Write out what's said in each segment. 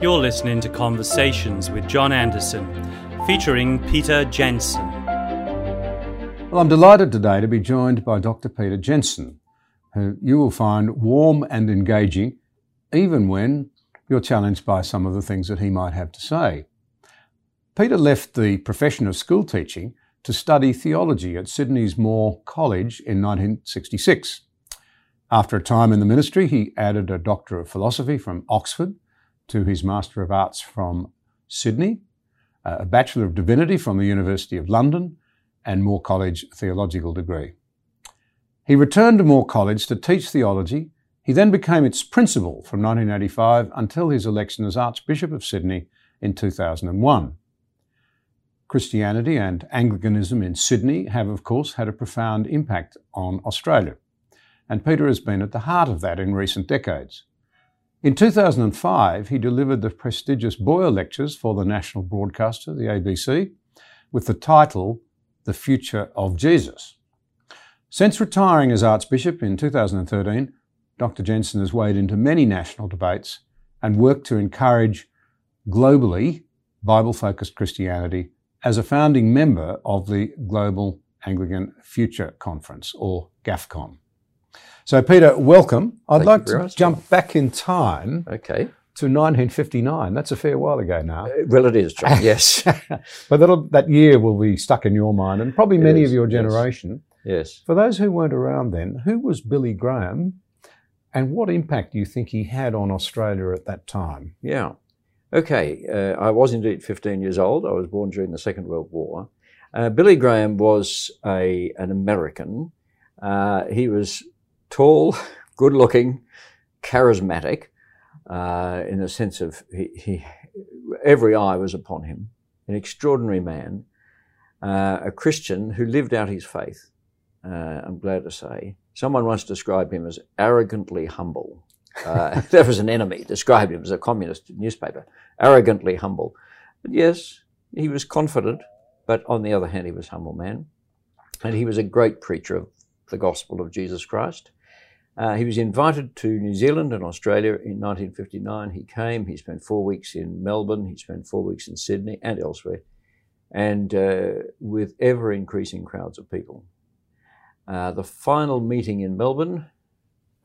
You're listening to Conversations with John Anderson, featuring Peter Jensen. Well, I'm delighted today to be joined by Dr. Peter Jensen, who you will find warm and engaging, even when you're challenged by some of the things that he might have to say. Peter left the profession of school teaching to study theology at Sydney's Moore College in 1966. After a time in the ministry, he added a Doctor of Philosophy from Oxford to his Master of Arts from Sydney, uh, a Bachelor of Divinity from the University of London, and Moore College theological degree. He returned to Moore College to teach theology. He then became its principal from 1985 until his election as Archbishop of Sydney in 2001. Christianity and Anglicanism in Sydney have, of course, had a profound impact on Australia, and Peter has been at the heart of that in recent decades. In 2005, he delivered the prestigious Boyer Lectures for the national broadcaster, the ABC, with the title The Future of Jesus. Since retiring as Archbishop in 2013, Dr. Jensen has weighed into many national debates and worked to encourage globally Bible focused Christianity as a founding member of the Global Anglican Future Conference, or GAFCON. So, Peter, welcome. I'd Thank like to much, jump John. back in time Okay. to 1959. That's a fair while ago now. Uh, Well, it is, John. Yes. but that'll, that year will be stuck in your mind and probably It many is, of your yes. generation. yes. For those who weren't around then, who was Billy Graham and what impact do you think he had on Australia at that time? Yeah. Okay. Uh, I was indeed 15 years old. I was born during the Second World War. Uh, Billy Graham was a an American. Uh, he was tall, good looking, charismatic, uh, in the sense of he, he, every eye was upon him. An extraordinary man, uh, a Christian who lived out his faith. Uh, I'm glad to say. Someone once described him as arrogantly humble. Uh, that was an enemy, described him as a communist newspaper, arrogantly humble. But yes, he was confident, but on the other hand, he was a humble man. And he was a great preacher of the gospel of Jesus Christ. Uh, he was invited to New Zealand and Australia in 1959. He came, he spent four weeks in Melbourne, he spent four weeks in Sydney and elsewhere, and uh, with ever increasing crowds of people. Uh, the final meeting in Melbourne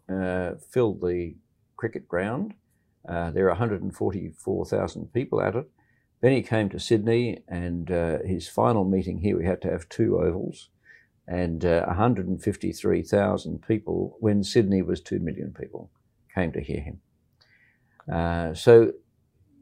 uh, filled the cricket ground. Uh, there are 144,000 people at it. Then he came to Sydney, and uh, his final meeting here, we had to have two ovals, and uh, 153,000 people, when Sydney was 2 million people, came to hear him. Uh, so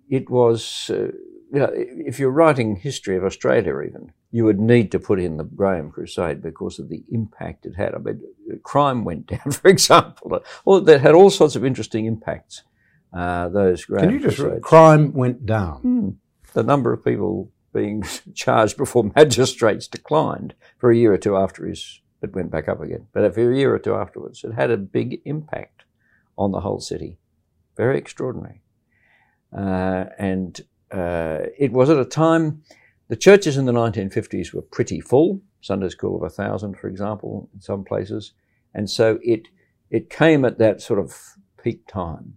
it was, uh, you know, if you're writing history of Australia, even, you would need to put in the Graham Crusade because of the impact it had. I mean, crime went down, for example. Well, that had all sorts of interesting impacts. Uh, those Graham Can you just crime went down? Hmm. The number of people being charged before magistrates declined for a year or two after his. It went back up again, but for a year or two afterwards, it had a big impact on the whole city. Very extraordinary, uh, and uh, it was at a time. The churches in the 1950s were pretty full. Sunday school of a thousand, for example, in some places, and so it it came at that sort of peak time.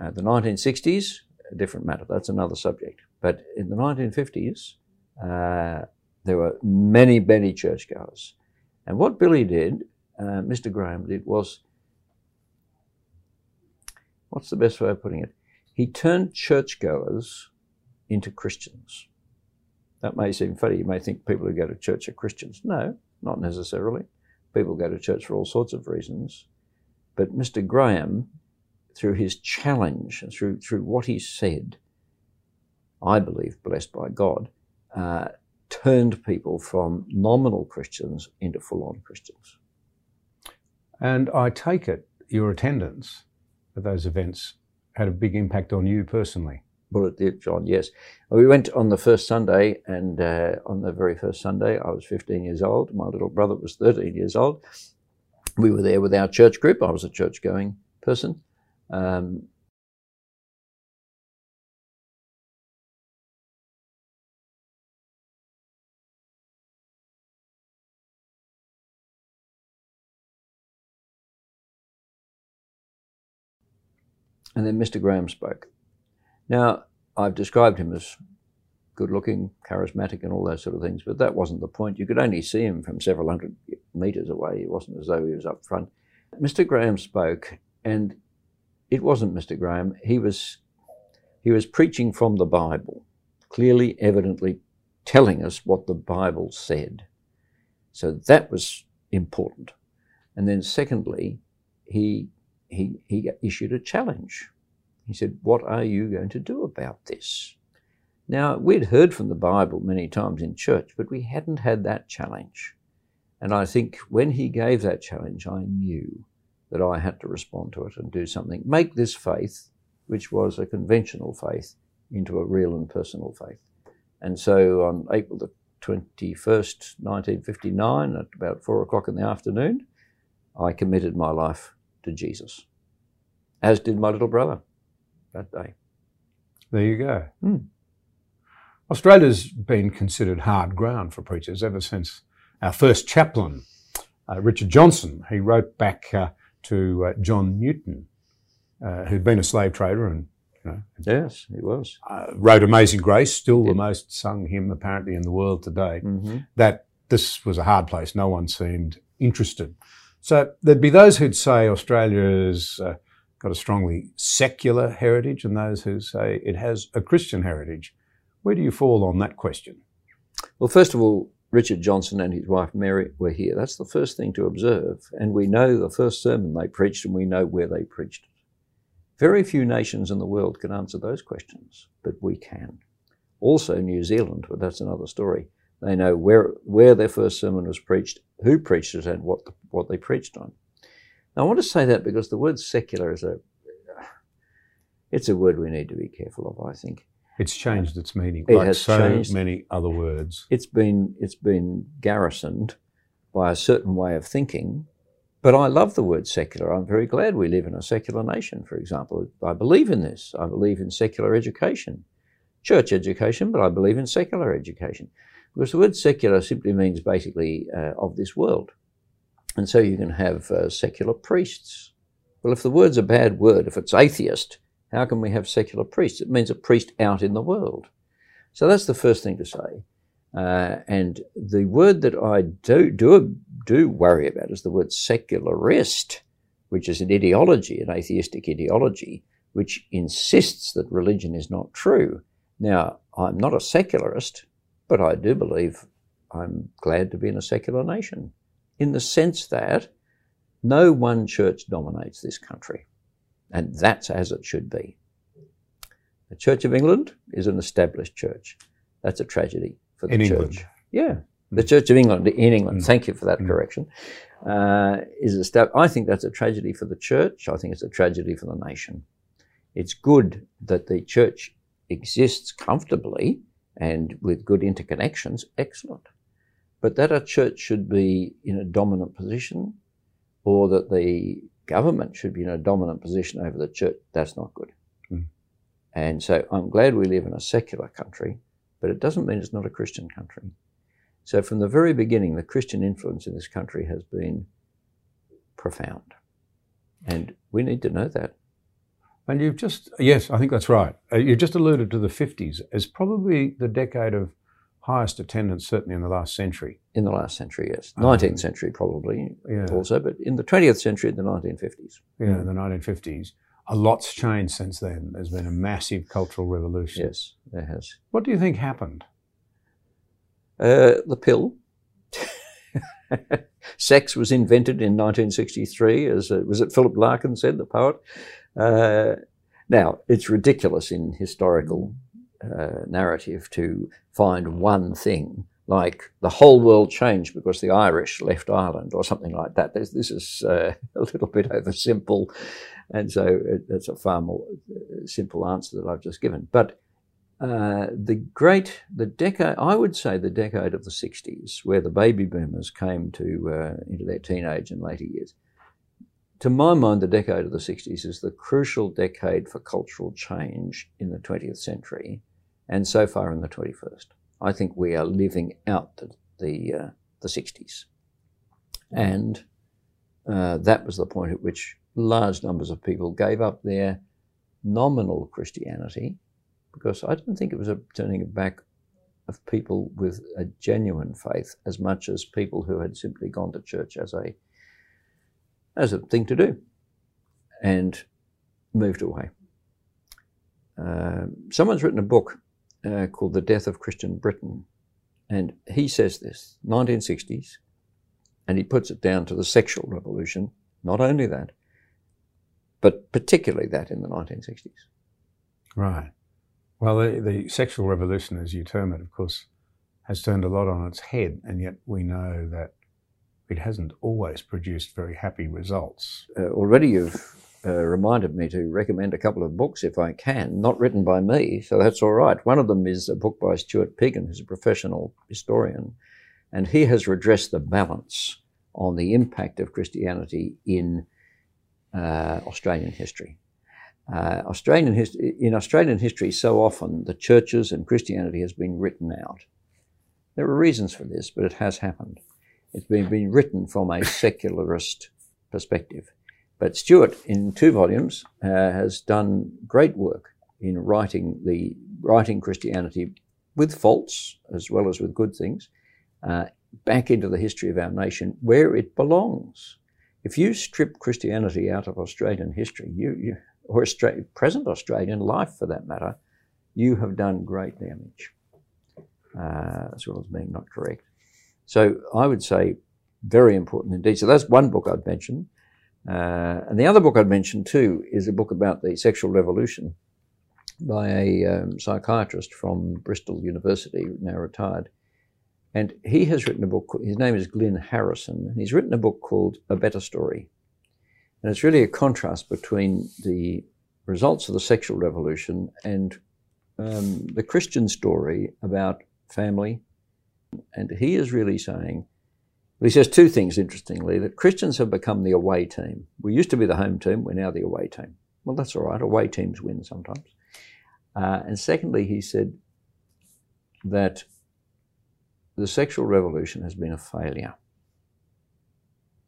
Uh, the 1960s, a different matter. That's another subject. But in the 1950s, uh, there were many, many churchgoers. And what Billy did, uh, Mr. Graham did, was what's the best way of putting it? He turned churchgoers into Christians. That may seem funny. You may think people who go to church are Christians. No, not necessarily. People go to church for all sorts of reasons. But Mr. Graham, through his challenge and through, through what he said, I believe, blessed by God, uh, turned people from nominal Christians into full on Christians. And I take it your attendance at those events had a big impact on you personally. Well, it did, John, yes. We went on the first Sunday, and uh, on the very first Sunday, I was 15 years old. My little brother was 13 years old. We were there with our church group. I was a church going person. Um, and then Mr. Graham spoke. Now, I've described him as good looking, charismatic, and all those sort of things, but that wasn't the point. You could only see him from several hundred metres away. It wasn't as though he was up front. Mr. Graham spoke, and it wasn't Mr. Graham. He was, he was preaching from the Bible, clearly, evidently telling us what the Bible said. So that was important. And then, secondly, he, he, he issued a challenge. He said, What are you going to do about this? Now, we'd heard from the Bible many times in church, but we hadn't had that challenge. And I think when he gave that challenge, I knew that I had to respond to it and do something. Make this faith, which was a conventional faith, into a real and personal faith. And so on April the 21st, 1959, at about four o'clock in the afternoon, I committed my life to Jesus, as did my little brother that day. There you go. Hmm. Australia's been considered hard ground for preachers ever since our first chaplain, uh, Richard Johnson. He wrote back uh, to uh, John Newton, uh, who'd been a slave trader and you know, yes, he was. Uh, wrote Amazing Grace, still the most sung hymn apparently in the world today. Mm-hmm. That this was a hard place. No one seemed interested. So there'd be those who'd say Australia's uh, got a strongly secular heritage and those who say it has a Christian heritage. Where do you fall on that question? Well, first of all, Richard Johnson and his wife Mary were here. That's the first thing to observe. And we know the first sermon they preached and we know where they preached it. Very few nations in the world can answer those questions, but we can. Also, New Zealand, but that's another story. They know where, where their first sermon was preached, who preached it, and what, the, what they preached on. Now, I want to say that because the word secular is a it's a word we need to be careful of. I think it's changed its meaning. It like has so changed. many other words. It's been it's been garrisoned by a certain way of thinking. But I love the word secular. I'm very glad we live in a secular nation, for example. I believe in this. I believe in secular education, church education, but I believe in secular education. Because the word secular simply means basically uh, of this world. And so you can have uh, secular priests. Well, if the word's a bad word, if it's atheist, how can we have secular priests? It means a priest out in the world. So that's the first thing to say. Uh, and the word that I do, do, do worry about is the word secularist, which is an ideology, an atheistic ideology, which insists that religion is not true. Now, I'm not a secularist, but I do believe I'm glad to be in a secular nation in the sense that no one church dominates this country. And that's as it should be. The Church of England is an established church. That's a tragedy for the in church. England. Yeah. The Church of England in England, Mm. thank you for that Mm. correction, uh, is estab- I think that's a tragedy for the church. I think it's a tragedy for the nation. It's good that the church exists comfortably and with good interconnections, excellent. But that a church should be in a dominant position or that the government should be in a dominant position over the church, that's not good. Mm. And so I'm glad we live in a secular country, but it doesn't mean it's not a Christian country. So from the very beginning, the Christian influence in this country has been profound. And we need to know that. And you've just, yes, I think that's right. Uh, you just alluded to the 50s as probably the decade of highest attendance, certainly in the last century. In the last century, yes. Um, 19th century, probably Yeah. also, but in the 20th century, the 1950s. Yeah, in the 1950s. A lot's changed since then. There's been a massive cultural revolution. Yes, there has. What do you think happened? Uh, the pill. Sex was invented in 1963, as uh, was it Philip Larkin said, the poet. Uh, now, it's ridiculous in historical uh, narrative to find one thing like the whole world changed because the Irish left Ireland or something like that. This, this is uh, a little bit oversimple, and so it, it's a far more uh, simple answer that I've just given. But uh, the great, the decade, I would say the decade of the 60s, where the baby boomers came to uh, into their teenage and later years. To my mind, the decade of the 60s is the crucial decade for cultural change in the 20th century and so far in the 21st. I think we are living out the, the, uh, the 60s. And uh, that was the point at which large numbers of people gave up their nominal Christianity because I don't think it was a turning back of people with a genuine faith as much as people who had simply gone to church as a as a thing to do and moved away. Uh, someone's written a book uh, called The Death of Christian Britain, and he says this 1960s, and he puts it down to the sexual revolution. Not only that, but particularly that in the 1960s. Right. Well, the, the sexual revolution, as you term it, of course, has turned a lot on its head, and yet we know that it hasn't always produced very happy results. Uh, already you've uh, reminded me to recommend a couple of books if I can, not written by me, so that's all right. One of them is a book by Stuart Piggin, who's a professional historian, and he has redressed the balance on the impact of Christianity in uh, Australian history. Uh, Australian hist- in Australian history, so often the churches and Christianity has been written out. There are reasons for this, but it has happened. It's been, been written from a secularist perspective. But Stuart, in two volumes, uh, has done great work in writing the writing Christianity with faults as well as with good things uh, back into the history of our nation where it belongs. If you strip Christianity out of Australian history, you, you or present Australian life for that matter, you have done great damage, uh, as well as being not correct. So I would say very important indeed. So that's one book I'd mention. Uh, and the other book I'd mention too is a book about the sexual revolution by a um, psychiatrist from Bristol University, now retired. And he has written a book, his name is Glyn Harrison, and he's written a book called A Better Story. And it's really a contrast between the results of the sexual revolution and um, the Christian story about family. And he is really saying, he says two things interestingly that Christians have become the away team. We used to be the home team, we're now the away team. Well, that's all right, away teams win sometimes. Uh, and secondly, he said that the sexual revolution has been a failure.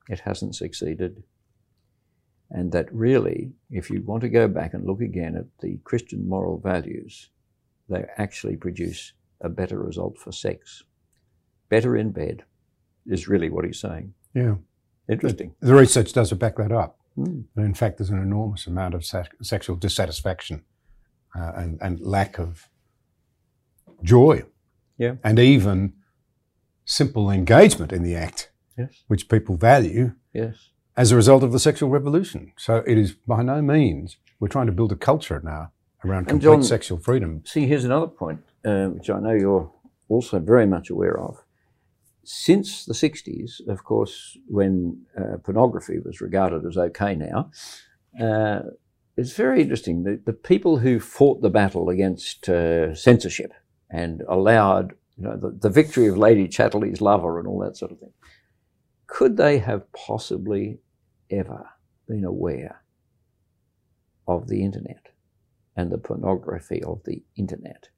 It hasn't succeeded. And that really, if you want to go back and look again at the Christian moral values, they actually produce a better result for sex. Better in bed is really what he's saying. Yeah. Interesting. The research does back that up. Mm. in fact, there's an enormous amount of se- sexual dissatisfaction uh, and, and lack of joy. Yeah. And even simple engagement in the act, Yes. which people value Yes. as a result of the sexual revolution. So it is by no means, we're trying to build a culture now around complete John- sexual freedom. See, here's another point, uh, which I know you're also very much aware of. Since the 60s, of course, when uh, pornography was regarded as okay now, uh, it's very interesting. The, the people who fought the battle against uh, censorship and allowed you know, the, the victory of Lady Chatterley's lover and all that sort of thing, could they have possibly ever been aware of the internet and the pornography of the internet?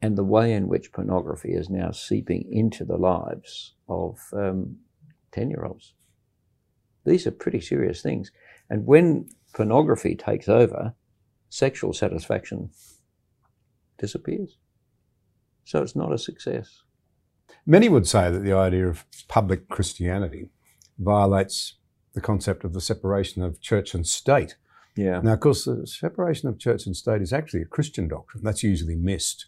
And the way in which pornography is now seeping into the lives of um, 10 year olds. These are pretty serious things. And when pornography takes over, sexual satisfaction disappears. So it's not a success. Many would say that the idea of public Christianity violates the concept of the separation of church and state. Yeah. Now, of course, the separation of church and state is actually a Christian doctrine. That's usually missed.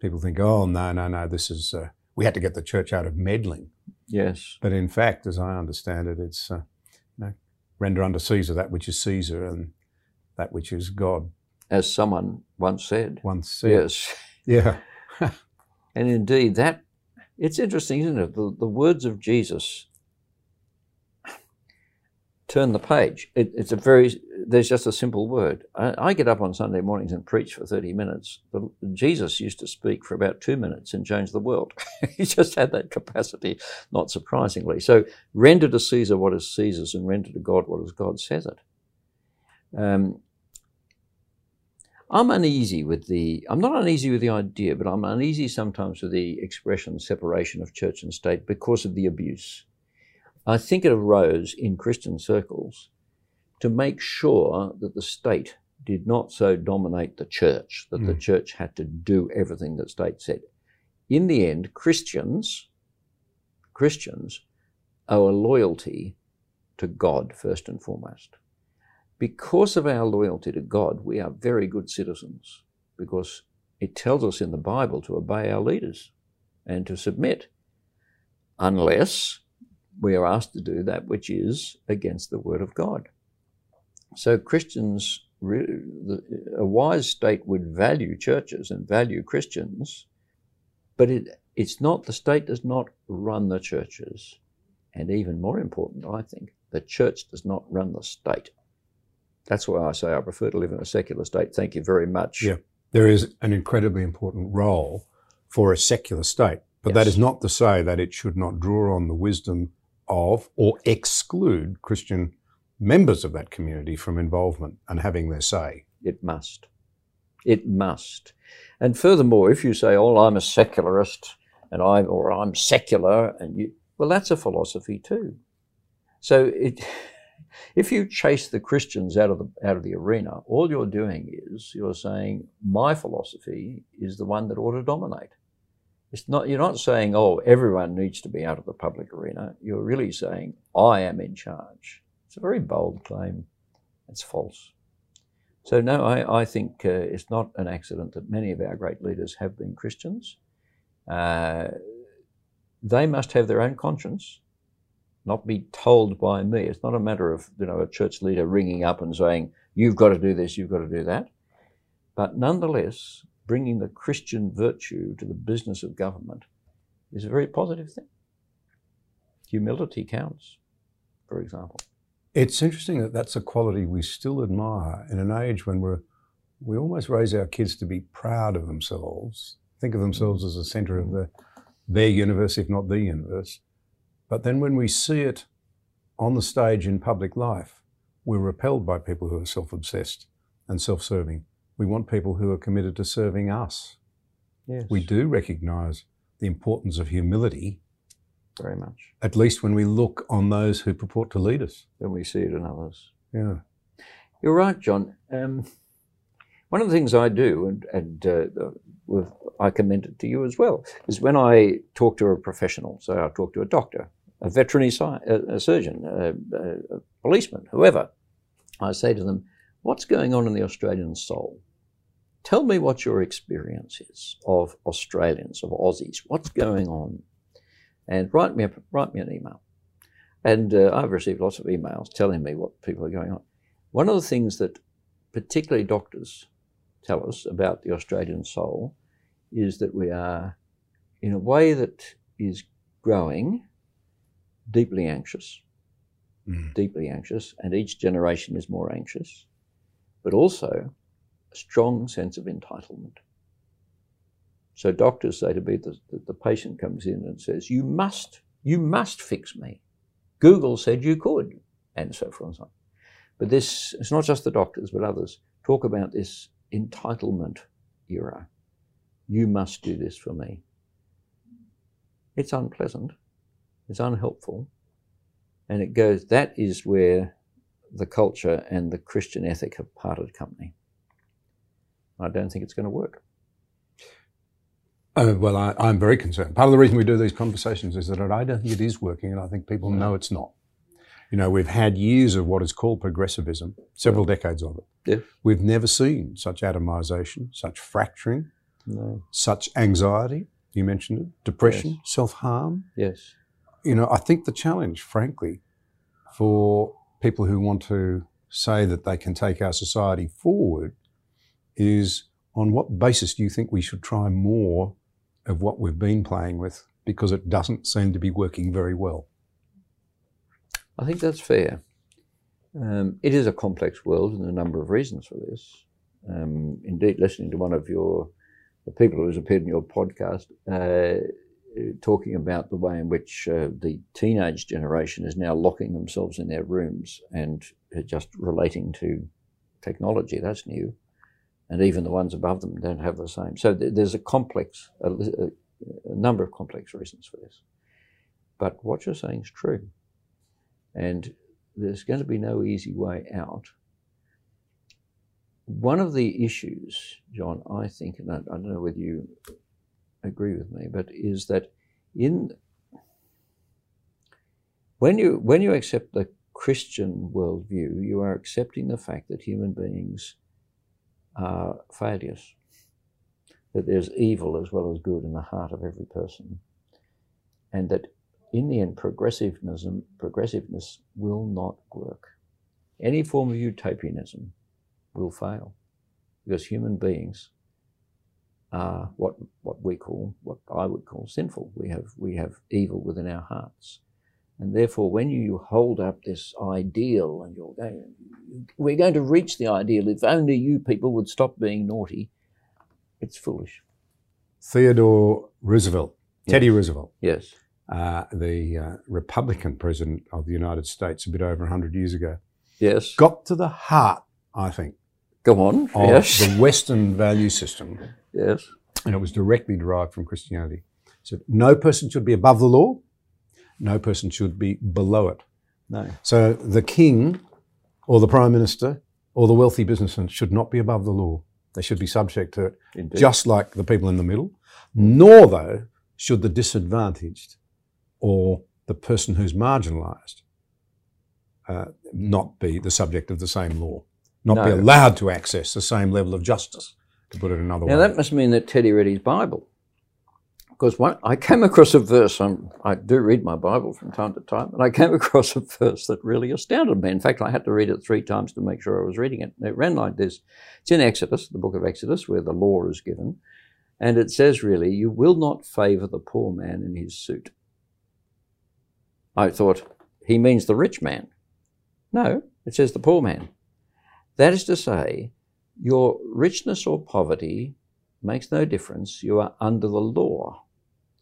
People think, oh, no, no, no, this is, uh, we had to get the church out of meddling. Yes. But in fact, as I understand it, it's, uh, you know, render unto Caesar that which is Caesar and that which is God. As someone once said. Once said. Yes. Yeah. And indeed, that It's interesting, isn't it? The, the words of Jesus turn the page. It, it's a very, there's just a simple word. I, I, get up on Sunday mornings and preach for 30 minutes. Jesus used to speak for about two minutes and change the world. he just had that capacity, not surprisingly. So render to Caesar what is Caesar's and render to God what is God says it. Um, I'm uneasy with the, I'm not uneasy with the idea, but I'm uneasy sometimes with the expression separation of church and state because of the abuse. I think it arose in Christian circles to make sure that the state did not so dominate the church that mm. the hmm. church had to do everything that state said. In the end, Christians, Christians owe a loyalty to God first and foremost. Because of our loyalty to God, we are very good citizens because it tells us in the Bible to obey our leaders and to submit, unless we are asked to do that which is against the Word of God. So Christians, a wise state would value churches and value Christians, but it, it's not, the state does not run the churches. And even more important, I think, the church does not run the state. That's why I say I prefer to live in a secular state. Thank you very much. Yeah, there is an incredibly important role for a secular state, but yes. that is not to say that it should not draw on the wisdom of or exclude Christian members of that community from involvement and having their say. It must. It must. And furthermore, if you say, "Oh, I'm a secularist," and I or I'm secular, and you, well, that's a philosophy too. So it, if you chase the Christians out of the out of the arena, all you're doing is you're saying my philosophy is the one that ought to dominate. It's not, you're not saying, oh, everyone needs to be out of the public arena. You're really saying, I am in charge. It's a very bold claim. It's false. So, no, I, I think uh, it's not an accident that many of our great leaders have been Christians. Uh, they must have their own conscience, not be told by me. It's not a matter of you know a church leader ringing up and saying, you've got to do this, you've got to do that. But nonetheless, bringing the Christian virtue to the business of government is a very positive thing. Humility counts, for example. It's interesting that that's a quality we still admire in an age when we're, we almost raise our kids to be proud of themselves, think of themselves as the centre of the, their universe, if not the universe. But then when we see it on the stage in public life, we're repelled by people who are self obsessed and self serving. We want people who are committed to serving us. Yes. We do recognize the importance of humility. Very much. At least when we look on those who purport to lead us. Then we see it in others. Yeah. You're right, John. Um, one of the things I do, and, and uh, with, I commend it to you as well, is when I talk to a professional, so I talk to a doctor, a veterinary a, a surgeon, a, a policeman, whoever, I say to them, what's going on in the Australian soul? Tell me what your experience is of Australians, of Aussies. What's going on? And write me, a, write me an email. And uh, I've received lots of emails telling me what people are going on. One of the things that particularly doctors tell us about the Australian soul is that we are, in a way that is growing, deeply anxious, mm. deeply anxious, and each generation is more anxious, but also a strong sense of entitlement. So doctors say to me that the patient comes in and says, "You must, you must fix me. Google said you could," and so forth and so on. But this, it's not just the doctors, but others talk about this entitlement era. You must do this for me. It's unpleasant. It's unhelpful. And it goes, that is where the culture and the Christian ethic have parted company. I don't think it's going to work. Uh, well, I, am very concerned. Part of the reason we do these conversations is that I don't think it is working, and I think people know it's not. You know, we've had years of what is called progressivism, several decades of it. Yeah. We've never seen such atomization, such fracturing, no. such anxiety. You mentioned it, depression, yes. self harm. Yes. You know, I think the challenge, frankly, for people who want to say that they can take our society forward is on what basis do you think we should try more of what we've been playing with because it doesn't seem to be working very well. I think that's fair. Um, it is a complex world, and a number of reasons for this. Um, indeed, listening to one of your the people who's appeared in your podcast uh, talking about the way in which uh, the teenage generation is now locking themselves in their rooms and just relating to technology. That's new, and even the ones above them don't have the same. So th- there's a complex, a, a, number of complex reasons for this. But what you're saying is true, and there's going to be no easy way out. One of the issues, John, I think, and I, I don't know whether you agree with me, but is that in when you when you accept the Christian worldview, you are accepting the fact that human beings are failures, that there's evil as well as good in the heart of every person, and that in the end, progressivism progressiveness will not work. Any form of utopianism will fail because human beings are what what we call what I would call sinful. We have we have evil within our hearts, and therefore, when you hold up this ideal and you're going, we're going to reach the ideal if only you people would stop being naughty, it's foolish. Theodore Roosevelt, yes. Teddy Roosevelt, yes, uh, the uh, Republican president of the United States, a bit over hundred years ago, yes, got to the heart, I think, Go on. Of yes. the Western value system. Yes. And it was directly derived from Christianity. So no person should be above the law, no person should be below it. No. So the king or the prime minister or the wealthy businessman should not be above the law. They should be subject to it, Indeed. just like the people in the middle. Nor, though, should the disadvantaged or the person who's marginalised uh, not be the subject of the same law not no. be allowed to access the same level of justice, to put it another now, way. Now, that must mean that Teddy read his Bible. Because I came across a verse, I'm, i do read my Bible from time to time, and I came across a verse that really astounded me. In fact, I had to read it three times to make sure I was reading it. It ran like this It's in Exodus, the book of Exodus, where the law is given. And it says, really, you will not favour the poor man in his suit. I thought, he means the rich man. No, it says the poor man. That is to say, your richness or poverty makes no difference. You are under the law.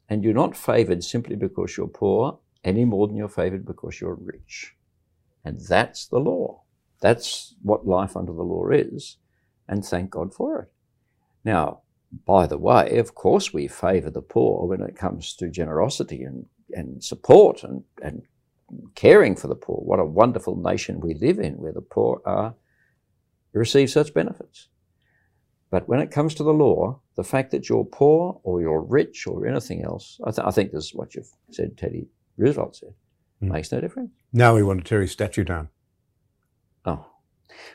And you're not favored simply because you're poor any more than you're favored because you're rich. And that's the law. That's what life under the law is. And thank God for it. Now, by the way, of course, we favor the poor when it comes to generosity and, and support and, and caring for the poor. What a wonderful nation we live in where the poor are receive such benefits. But when it comes to the law, the fact that you're poor or you're rich or anything else, I, th- I think this is what you've said, Teddy Roosevelt said, mm. makes no difference. Now we want to tear his statue down. Oh.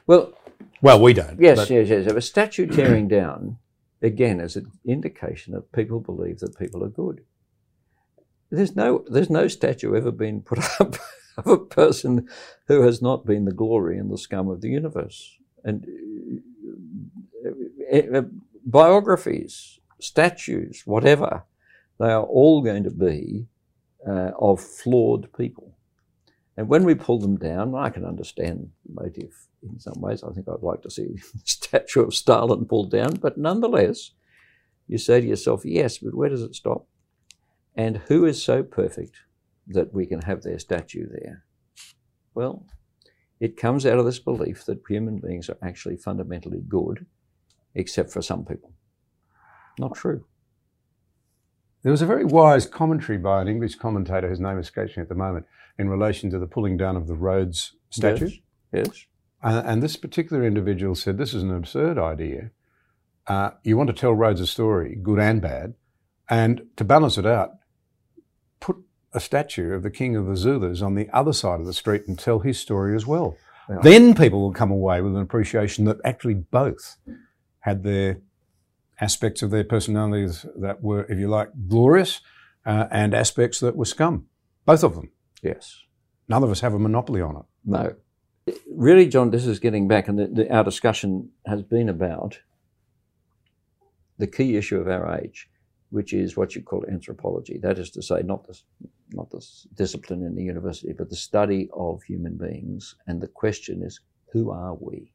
Well, well, we don't. Yes, yes, yes. If a statue tearing down, again, is an indication that people believe that people are good. There's no, there's no statue ever been put up of a person who has not been the glory and the scum of the universe and uh, uh, biographies, statues, whatever, they are all going to be uh, of flawed people. And when we pull them down, I can understand the motive in some ways. I think I'd like to see the statue of Stalin pulled down, but nonetheless, you say to yourself, yes, but where does it stop? And who is so perfect that we can have their statue there? Well, it comes out of this belief that human beings are actually fundamentally good, except for some people. Not true. There was a very wise commentary by an English commentator, whose name escapes me at the moment, in relation to the pulling down of the Rhodes statue. Yes. yes. Uh, and this particular individual said, This is an absurd idea. Uh, you want to tell Rhodes a story, good and bad, and to balance it out, a statue of the king of the Zulus on the other side of the street and tell his story as well. Yeah. Then people will come away with an appreciation that actually both had their aspects of their personalities that were, if you like, glorious uh, and aspects that were scum. Both of them. Yes. None of us have a monopoly on it. No. Really, John, this is getting back, and the, the, our discussion has been about the key issue of our age which is what you call anthropology. That is to say, not the, not the discipline in the university, but the study of human beings. And the question is, who are we?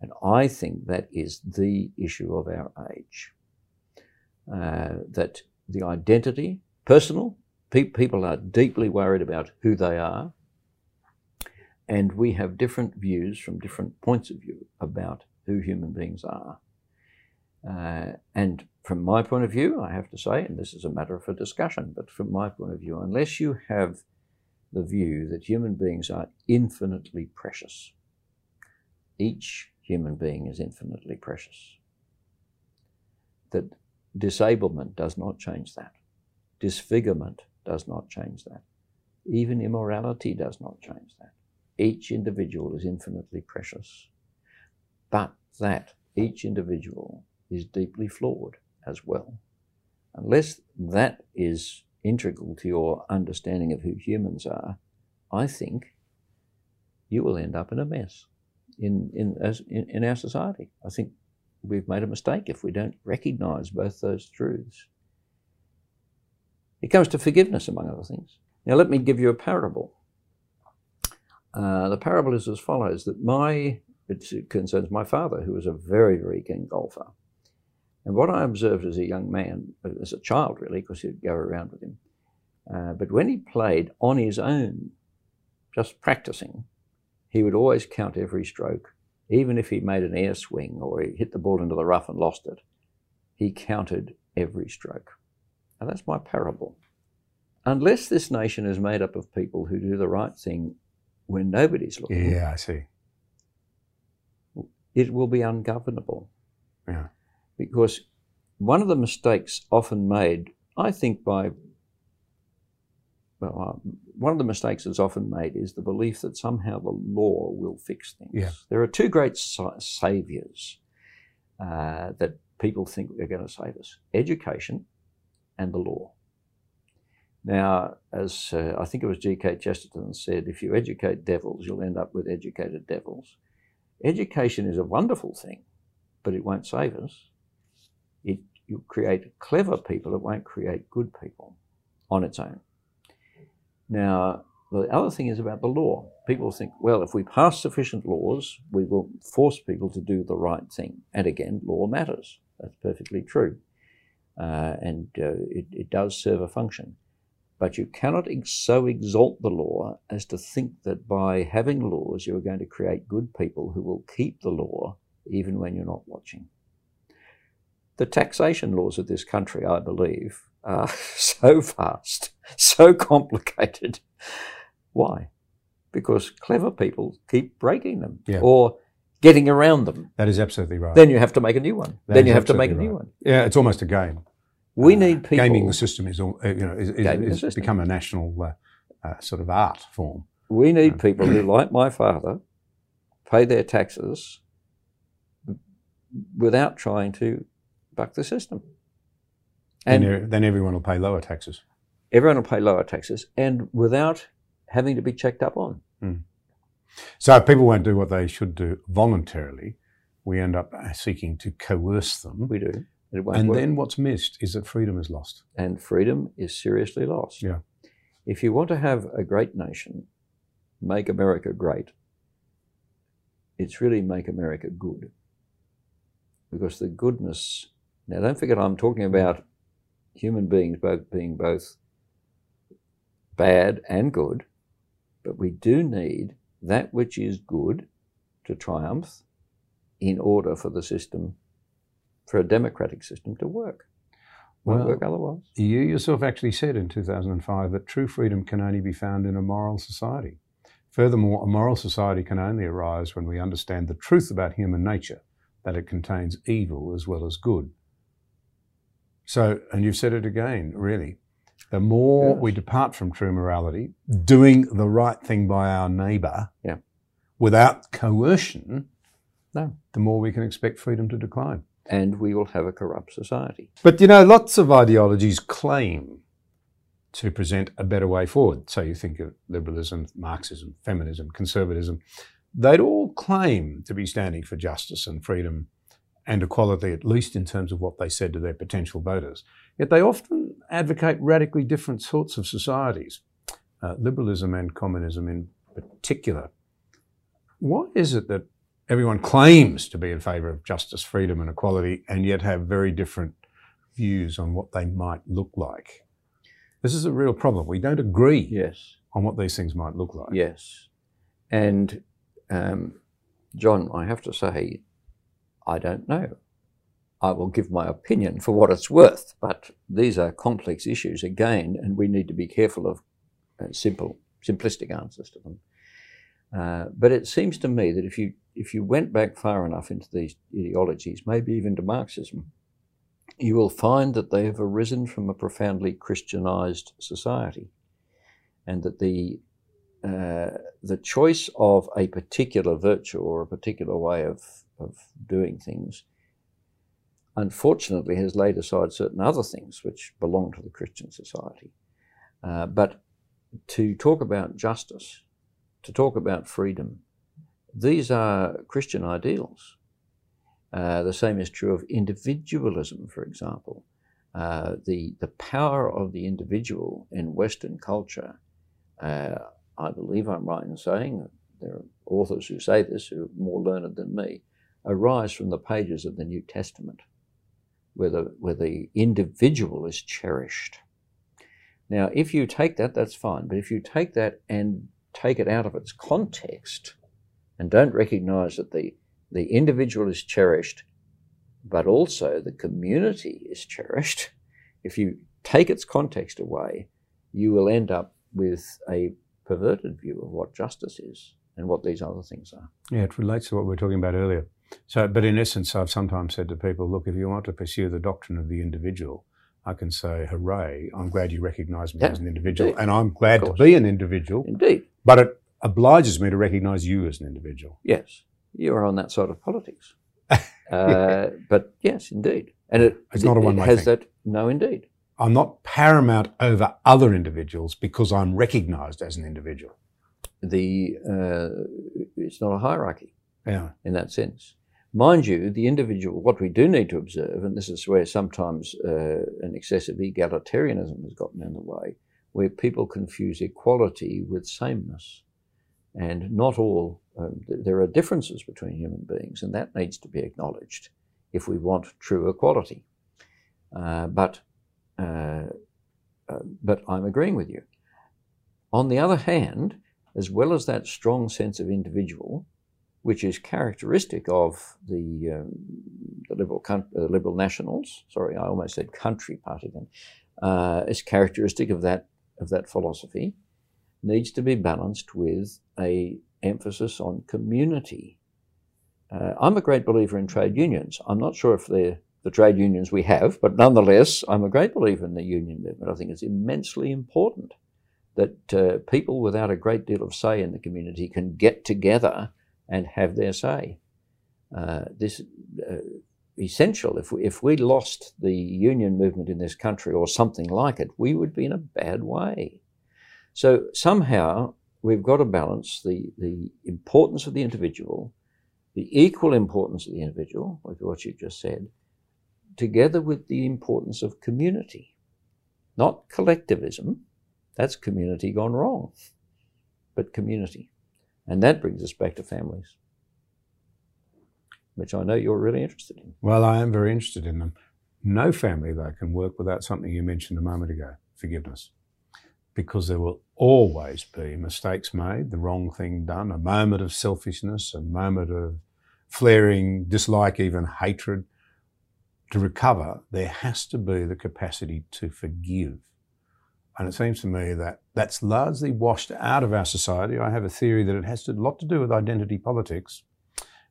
And I think that is the issue of our age. Uh, that the identity, personal, pe- people are deeply worried about who they are, and we have different views from different points of view about who human beings are. Uh, and from my point of view, I have to say, and this is a matter for discussion, but from my point of view, unless you have the view that human beings are infinitely precious, each human being is infinitely precious, that disablement does not change that, disfigurement does not change that, even immorality does not change that. Each individual is infinitely precious, but that each individual is deeply flawed as well. Unless that is integral to your understanding of who humans are, I think you will end up in a mess in, in, as, in, in our society. I think we've made a mistake if we don't recognize both those truths. It comes to forgiveness, among other things. Now, let me give you a parable. Uh, the parable is as follows that my, it concerns my father, who was a very, very keen golfer. And what I observed as a young man, as a child really, because he'd go around with him, uh, but when he played on his own, just practicing, he would always count every stroke. Even if he made an air swing or he hit the ball into the rough and lost it, he counted every stroke. And that's my parable. Unless this nation is made up of people who do the right thing when nobody's looking. Yeah, I see. It will be ungovernable. Yeah because one of the mistakes often made, I think, by well, uh, one of the mistakes that's often made is the belief that somehow the law will fix things. Yeah. There are two great sa- saviors uh, that people think are going to save us education and the law. Now, as uh, I think it was G.K. Chesterton said, if you educate devils, you'll end up with educated devils. Education is a wonderful thing, but it won't save us it you create clever people, it won't create good people on its own. Now, the other thing is about the law. People think, well, if we pass sufficient laws, we will force people to do the right thing. And again, law matters. That's perfectly true. Uh, and uh, it, it, does serve a function. But you cannot ex- so exalt the law as to think that by having laws, you're going to create good people who will keep the law even when you're not watching. The taxation laws of this country, I believe, are so vast, so complicated. Why? Because clever people keep breaking them Yeah. or getting around them. That is absolutely right. Then you have to make a new one. That then you have to make a absolutely new right. one. Yeah, it's almost a game. We Uh, need people. Gaming the system is, all- uh, you know, is, is, is become a national uh, uh, sort of art form. We need people who, like my father, pay their taxes without trying to buck the system. And e- then everyone will pay lower taxes. everyone will pay lower taxes and without having to be checked up on. So if people won't do what they should do voluntarily, we end up uh, seeking to coerce them. We do. And work. then what's missed is that freedom is lost. and freedom is seriously lost. Yeah. If you want to have a great nation, make America great, it's really make America good. Because the goodness, now don't forget I'm talking hmm. about human beings both being both bad and good, but we do need that which is good to triumph in order for the system, for a democratic system to work. Won't Well, work otherwise. You yourself actually said in 2005 that true freedom can only be found in a moral society. Furthermore, a moral society can only arise when we understand the truth about human nature, that it contains evil as well as good. So, and you've said it again, really. The more we depart from true morality, doing the right thing by our neighbour Yeah. without coercion, No. the more we can expect freedom to decline. and we will have a corrupt society. But you know, lots of ideologies claim to present a better way forward. So you think of liberalism, Marxism, feminism, conservatism. They'd all claim to be standing for justice and freedom and equality, at least in terms of what they said to their potential voters. Yet they often advocate radically different sorts of societies, uh, liberalism and communism in particular. Why is it that everyone claims to be in favour of justice, freedom, and equality, and yet have very different views on what they might look like? This is a real problem. We don't agree Yes. on what these things might look like. Yes. And um, John, I have to say, I don't know. I will give my opinion for what it's worth, but these are complex issues again, and we need to be careful of uh, simple, simplistic answers to them. Uh, but it seems to me that if you if you went back far enough into these ideologies, maybe even to Marxism, you will find that they have arisen from a profoundly Christianized society, and that the uh, the choice of a particular virtue or a particular way of, of doing things, unfortunately, has laid aside certain other things which belong to the Christian society. Uh, but to talk about justice, to talk about freedom, these are Christian ideals. Uh, the same is true of individualism, for example. Uh, the, the power of the individual in Western culture, uh, I believe I'm right in saying, there are authors who say this who are more learned than me, arise from the pages of the New Testament, where the, where the individual is cherished. Now, if you take that, that's fine, but if you take that and take it out of its context and don't recognize that the, the individual is cherished, but also the community is cherished, if you take its context away, you will end up with a perverted view of what justice is and what these other things are. Yeah, it relates to what we were talking about earlier. So, but in essence, I've sometimes said to people, look, if you want to pursue the doctrine of the individual, I can say, hooray, I'm glad you recognise me Yeah, as an individual, indeed. and I'm glad to be an individual, Indeed, but it obliges me to recognise you as an individual. yes, you are on that side of politics. uh, but yes, indeed. And it, It's not a one-way has thing. that, no, indeed. I'm not paramount over other individuals because I'm recognised as an individual. The, uh, it's not a hierarchy. Yeah. in that sense. Mind you, the individual, what we do need to observe, and this is where sometimes uh, an excessive egalitarianism has gotten in the way, where people confuse equality with sameness. And not all, um, th- there are differences between human beings, and that needs to be acknowledged if we want true equality. Uh, but, uh, uh, but I'm agreeing with you. On the other hand, as well as that strong sense of individual, which is characteristic of the, um, the liberal, uh, liberal nationals. Sorry, I almost said country party then. Uh, is characteristic of that of that philosophy. Needs to be balanced with a emphasis on community. Uh, I'm a great believer in trade unions. I'm not sure if they're the trade unions we have, but nonetheless, I'm a great believer in the union movement. I think it's immensely important that uh, people without a great deal of say in the community can get together and have their say. Uh, this uh, essential. If we, if we lost the union movement in this country or something like it, we would be in a bad way. So somehow we've got to balance the, the importance of the individual, the equal importance of the individual, like what you just said, together with the importance of community, not collectivism. That's community gone wrong, but community. And that brings us back to families, which I know you're really interested in. Well, I am very interested in them. No family, though, can work without something you mentioned a moment ago forgiveness. Because there will always be mistakes made, the wrong thing done, a moment of selfishness, a moment of flaring dislike, even hatred. To recover, there has to be the capacity to forgive. And it seems to me that that's largely washed out of our society. I have a theory that it has a lot to do with identity politics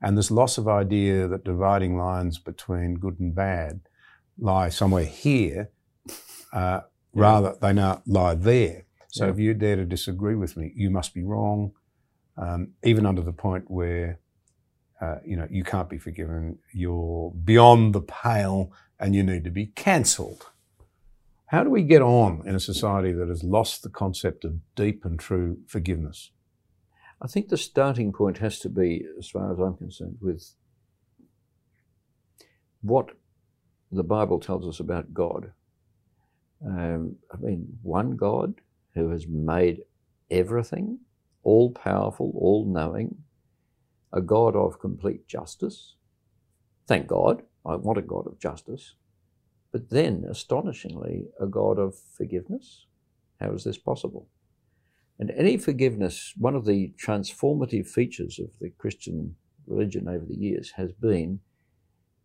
and this loss of idea that dividing lines between good and bad lie somewhere here, uh, rather they now lie there. So Yeah. if you dare to disagree with me, you must be wrong, um, even under the point where uh, you know you can't be forgiven. You're beyond the pale, and you need to be cancelled. How do we get on in a society that has lost the concept of deep and true forgiveness? I think the starting point has to be, as far as I'm concerned, with what the Bible tells us about God. Um, I mean, one God who has made everything, all powerful, all knowing, a God of complete justice. Thank God, I want a God of justice. But then, astonishingly, a God of forgiveness. How is this possible? And any forgiveness, one of the transformative features of the Christian religion over the years has been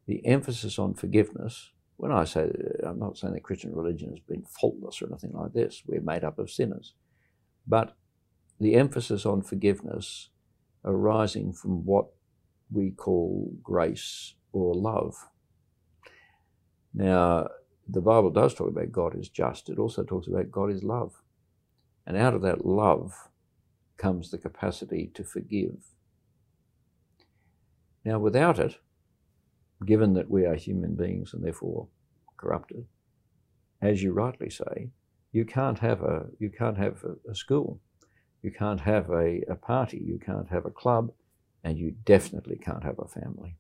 the emphasis on forgiveness. When I say, I'm not saying that Christian religion has been faultless or anything like this, we're made up of sinners. But the emphasis on forgiveness arising from what we call grace or love. Now, the Bible does talk about God is just, it also talks about God is love. And out of that love comes the capacity to forgive. Now, without it, given that we are human beings and therefore corrupted, as you rightly say, you can't have a you can't have a, a school, you can't have a, a party, you can't have a club, and you definitely can't have a family.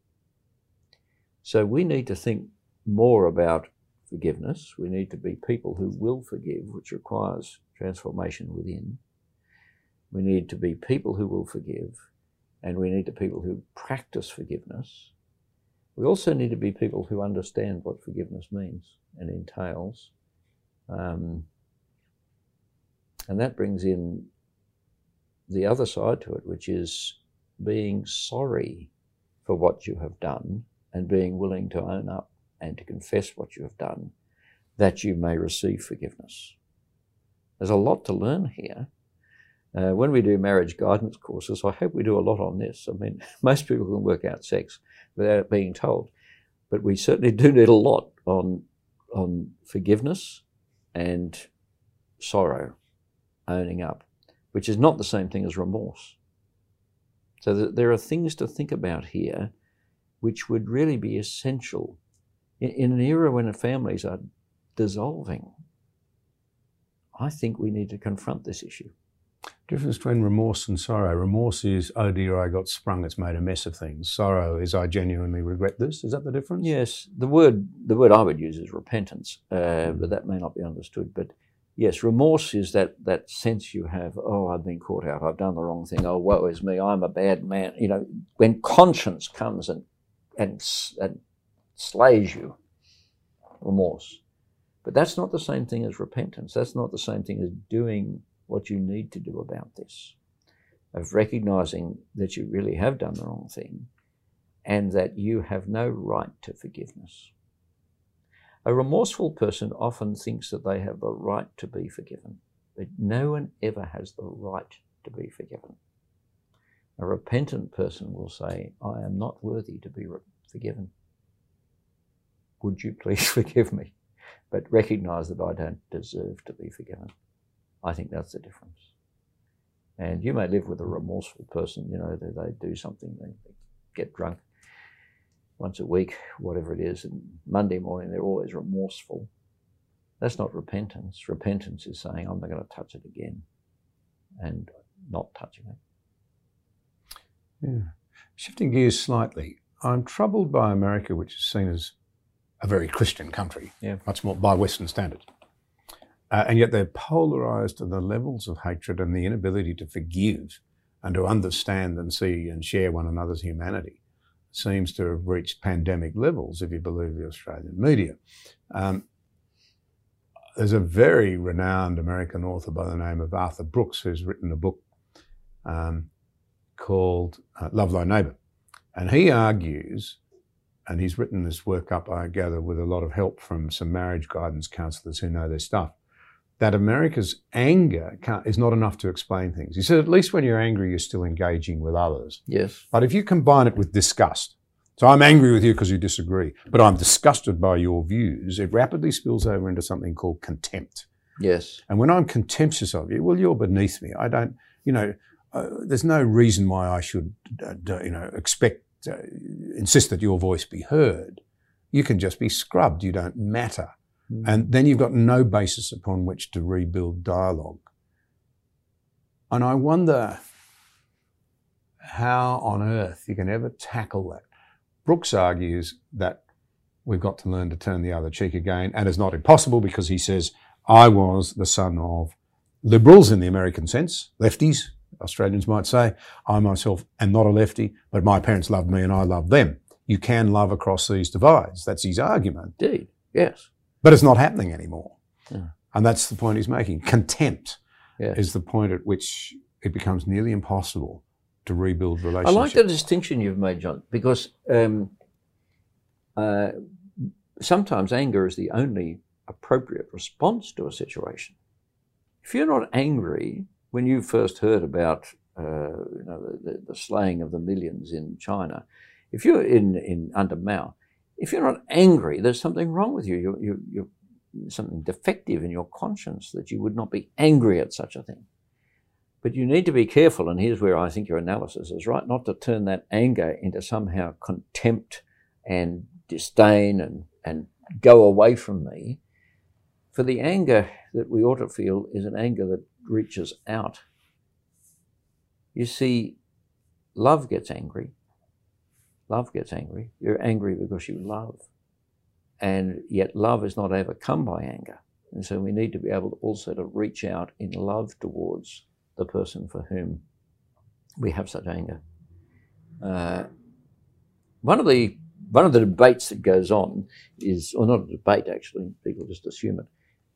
So we need to think more about forgiveness. We need to be people who will forgive, which requires transformation within. We need to be people who will forgive, and we need to people who practice forgiveness. We also need to be people who understand what forgiveness means and entails. Um, and that brings in the other side to it, which is being sorry for what you have done and being willing to own up and to confess what you have done, that you may receive forgiveness. There's a lot to learn here. Uh, when we do marriage guidance courses, I hope we do a lot on this. I mean, most people can work out sex without it being told, but we certainly do need a lot on on forgiveness and sorrow, owning up, which is not the same thing as remorse. So there are things to think about here, which would really be essential in, in an era when families are dissolving. I think we need to confront this issue. Difference between remorse and sorrow. Remorse is, oh dear, I got sprung, it's made a mess of things. Sorrow is, I genuinely regret this. Is that the difference? Yes. The word, the word I would use is repentance, uh, mm. but that may not be understood. But yes, remorse is that, that sense you have, oh, I've been caught out, I've done the wrong thing, oh, woe is me, I'm a bad man. You know, when conscience comes and, and, and slays you, remorse. But that's not the same thing as repentance. That's not the same thing as doing what you need to do about this, of recognizing that you really have done the wrong thing and that you have no right to forgiveness. A remorseful person often thinks that they have the right to be forgiven, but no one ever has the right to be forgiven. A repentant person will say, I am not worthy to be forgiven. Would you please forgive me? But recognize that I don't deserve to be forgiven. I think that's the difference. And you may live with a remorseful person, you know, they, they do something, they, they get drunk once a week, whatever it is, and Monday morning they're always remorseful. That's not repentance. Repentance is saying, I'm not going to touch it again and not touching it. Yeah. Shifting gears slightly, I'm troubled by America, which is seen as a very Christian country, yeah. much more by Western standards. Uh, and yet they're polarized to the levels of hatred and the inability to forgive and to understand and see and share one another's humanity seems to have reached pandemic levels, if you believe the Australian media. Um, there's a very renowned American author by the name of Arthur Brooks who's written a book um, called uh, Love Thy Neighbour. And he argues and he's written this work up, I gather, with a lot of help from some marriage guidance counselors who know their stuff. That America's anger is not enough to explain things. He said, at least when you're angry, you're still engaging with others. Yes. But if you combine it with disgust, so I'm angry with you because you disagree, but I'm disgusted by your views, it rapidly spills over into something called contempt. Yes. And when I'm contemptuous of you, well, you're beneath me. I don't, you know, uh, there's no reason why I should, uh, you know, expect insist that your voice be heard, you can just be scrubbed. You don't matter. Mm. And then you've got no basis upon which to rebuild dialogue. And I wonder how on earth you can ever tackle that. Brooks argues that we've got to learn to turn the other cheek again. And it's not impossible because he says, I was the son of liberals in the American sense, lefties, Australians might say. I myself am not a lefty, but my parents loved me and I loved them. You can love across these divides. That's his argument. Indeed, yes. But it's not happening anymore. Yeah. And that's the point he's making. Contempt Yes. is the point at which it becomes nearly impossible to rebuild relationships. I like the distinction you've made, John, because um, uh, sometimes anger is the only appropriate response to a situation. If you're not angry when you first heard about uh, you know, the, the, slaying of the millions in China, if you're in, in under Mao, if you're not angry, there's something wrong with you. You, you, you're something defective in your conscience that you would not be angry at such a thing. But you need to be careful, and here's where I think your analysis is right, not to turn that anger into somehow contempt and disdain and, and go away from me. For the anger that we ought to feel is an anger that reaches out. You see, love gets angry. Love gets angry. You're angry because you love. And yet love is not overcome by anger. And so we need to be able also to reach out in love towards the person for whom we have such anger. Uh, one of the one of the debates that goes on is, or not a debate actually, people just assume it.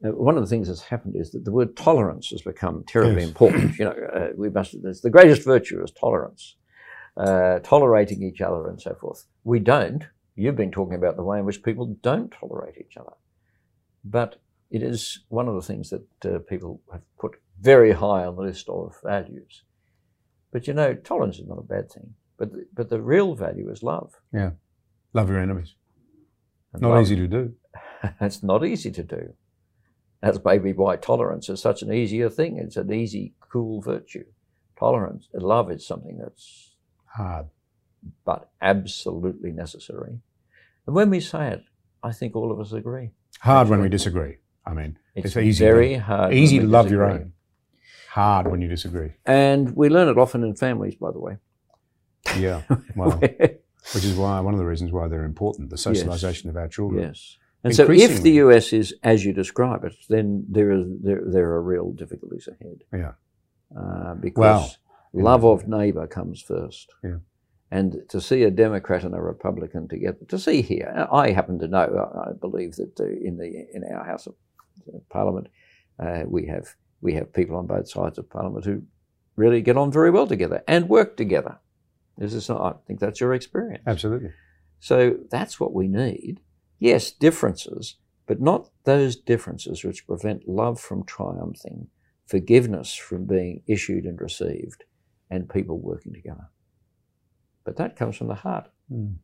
Uh, one of the things that's happened is that the word tolerance has become terribly Yes. important. You know, uh, we must. It's the greatest virtue is tolerance, uh, tolerating each other and so forth. We don't. You've been talking about the way in which people don't tolerate each other, but it is one of the things that uh, people have put very high on the list of values. But you know, tolerance is not a bad thing. But the, but the real value is love. Yeah, love your enemies. And Not love- easy to do. It's not easy to do. That's maybe why tolerance is such an easier thing. It's an easy, cool virtue. Tolerance, love is something that's Hard. but absolutely necessary. And when we say it, I think all of us agree. Hard when we disagree. I mean, It's, It's easy very hard. easy to love your own. Hard when you disagree. And we learn it often in families, by the way. Yeah. Well, which is why one of the reasons why they're important, the socialization of our children. yes. And so if the US is as you describe it, then there is there, there are real difficulties ahead. Yeah. uh, because Well, love of neighbour comes first. Yeah. And to see a Democrat and a Republican together, to see here, I happen to know, I believe that uh, in the in our House of uh, Parliament, uh, we have we have people on both sides of Parliament who really get on very well together and work together. This is, I think that's your experience. Absolutely. So that's what we need. Yes, differences, but not those differences which prevent love from triumphing, forgiveness from being issued and received, and people working together. But that comes from the heart. Mm.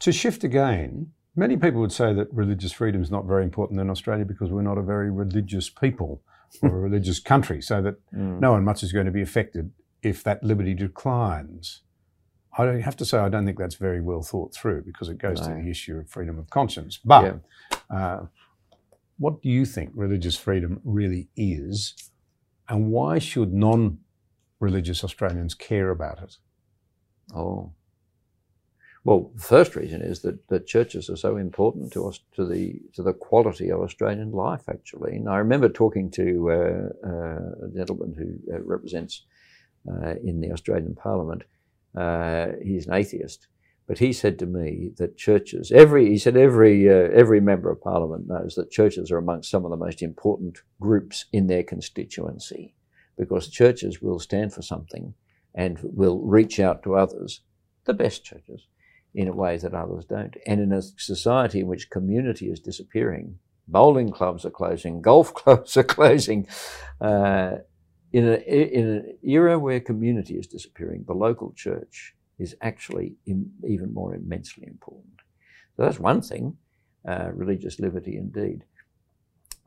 To shift again, many people would say that religious freedom is not very important in Australia because we're not a very religious people or a religious country, so that Mm. no one much is going to be affected if that liberty declines. I don't have to say I don't think that's very well thought through because it goes to the issue of freedom of conscience. But Yeah. uh, what do you think religious freedom really is, and why should non-religious Australians care about it? Oh. Well, the first reason is that, that churches are so important to us, to the to the quality of Australian life. Actually, and I remember talking to uh, uh, a gentleman who uh, represents uh, in the Australian Parliament. Uh, he's an atheist, but he said to me that churches, every he said every uh, every member of Parliament knows that churches are amongst some of the most important groups in their constituency, because churches will stand for something and will reach out to others, the best churches, in a way that others don't. And in a society in which community is disappearing, bowling clubs are closing, golf clubs are closing. Uh, in, a, in an era where community is disappearing, the local church is actually even more immensely important. So that's one thing, uh, religious liberty indeed.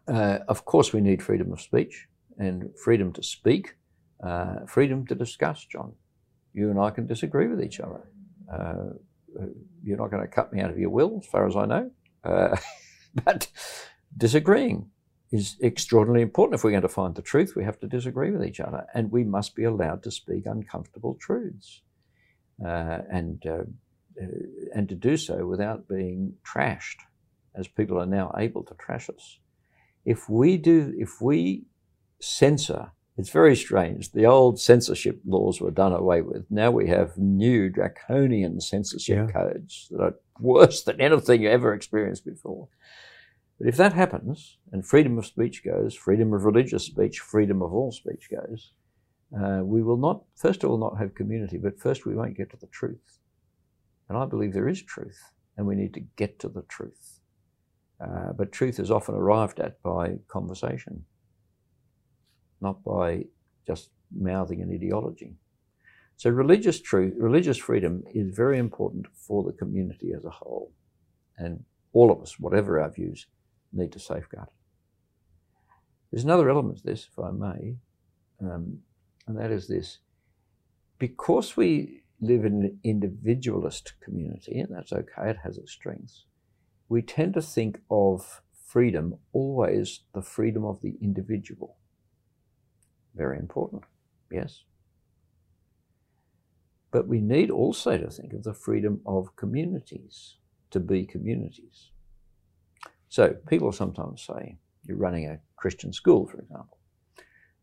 Uh, of course, we need freedom of speech and freedom to speak, uh, freedom to discuss, John. You and I can disagree with each other. Uh, you're not going to cut me out of your will, as far as I know. Uh, but disagreeing is extraordinarily important. If we're going to find the truth, we have to disagree with each other, and we must be allowed to speak uncomfortable truths. Uh, and uh, uh, and to do so without being trashed, as people are now able to trash us. If we do, if we censor, it's very strange. The old censorship laws were done away with. Now we have new draconian censorship Yeah. codes that are worse than anything you ever experienced before. But if that happens, and freedom of speech goes, freedom of religious speech, freedom of all speech goes, uh, we will not, first of all, not have community, but first we won't get to the truth. And I believe there is truth, and we need to get to the truth. Uh, but truth is often arrived at by conversation, not by just mouthing an ideology. So religious truth, religious freedom is very important for the community as a whole. And all of us, whatever our views, need to safeguard it. There's another element to this, if I may, um, and that is this. Because we live in an individualist community, and that's okay, it has its strengths, we tend to think of freedom always the freedom of the individual. Very important, yes. But we need also to think of the freedom of communities, to be communities. So people sometimes say, you're running a Christian school, for example.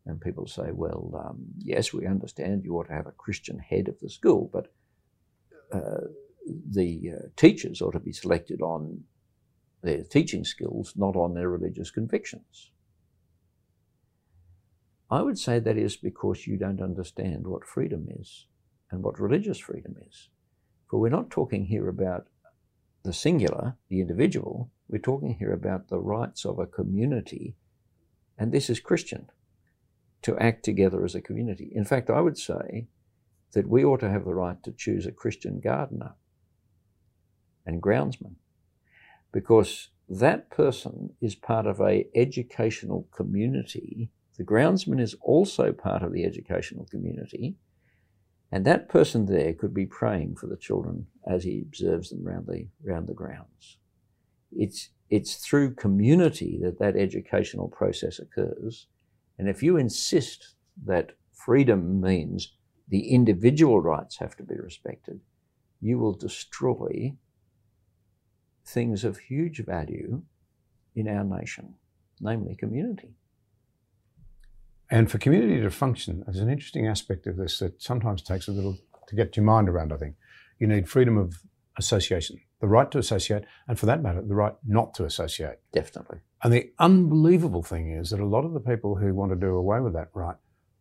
And people say, well, um, yes, we understand you ought to have a Christian head of the school, but uh, the uh, teachers ought to be selected on their teaching skills, not on their religious convictions. I would say that is because you don't understand what freedom is and what religious freedom is. For we're not talking here about the singular, the individual, we're talking here about the rights of a community, and this is Christian, to act together as a community. In fact, I would say that we ought to have the right to choose a Christian gardener and groundsman because that person is part of a educational community. The groundsman is also part of the educational community. And that person there could be praying for the children as he observes them round the, round the grounds. It's, it's through community that that educational process occurs. And if you insist that freedom means the individual rights have to be respected, you will destroy things of huge value in our nation, namely community. And for community to function, there's an interesting aspect of this that sometimes takes a little to get your mind around, I think. You need freedom of association, the right to associate, and for that matter, the right not to associate. Definitely. And the unbelievable thing is that a lot of the people who want to do away with that right